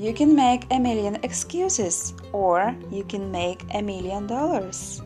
You can make a million excuses or you can make a million dollars.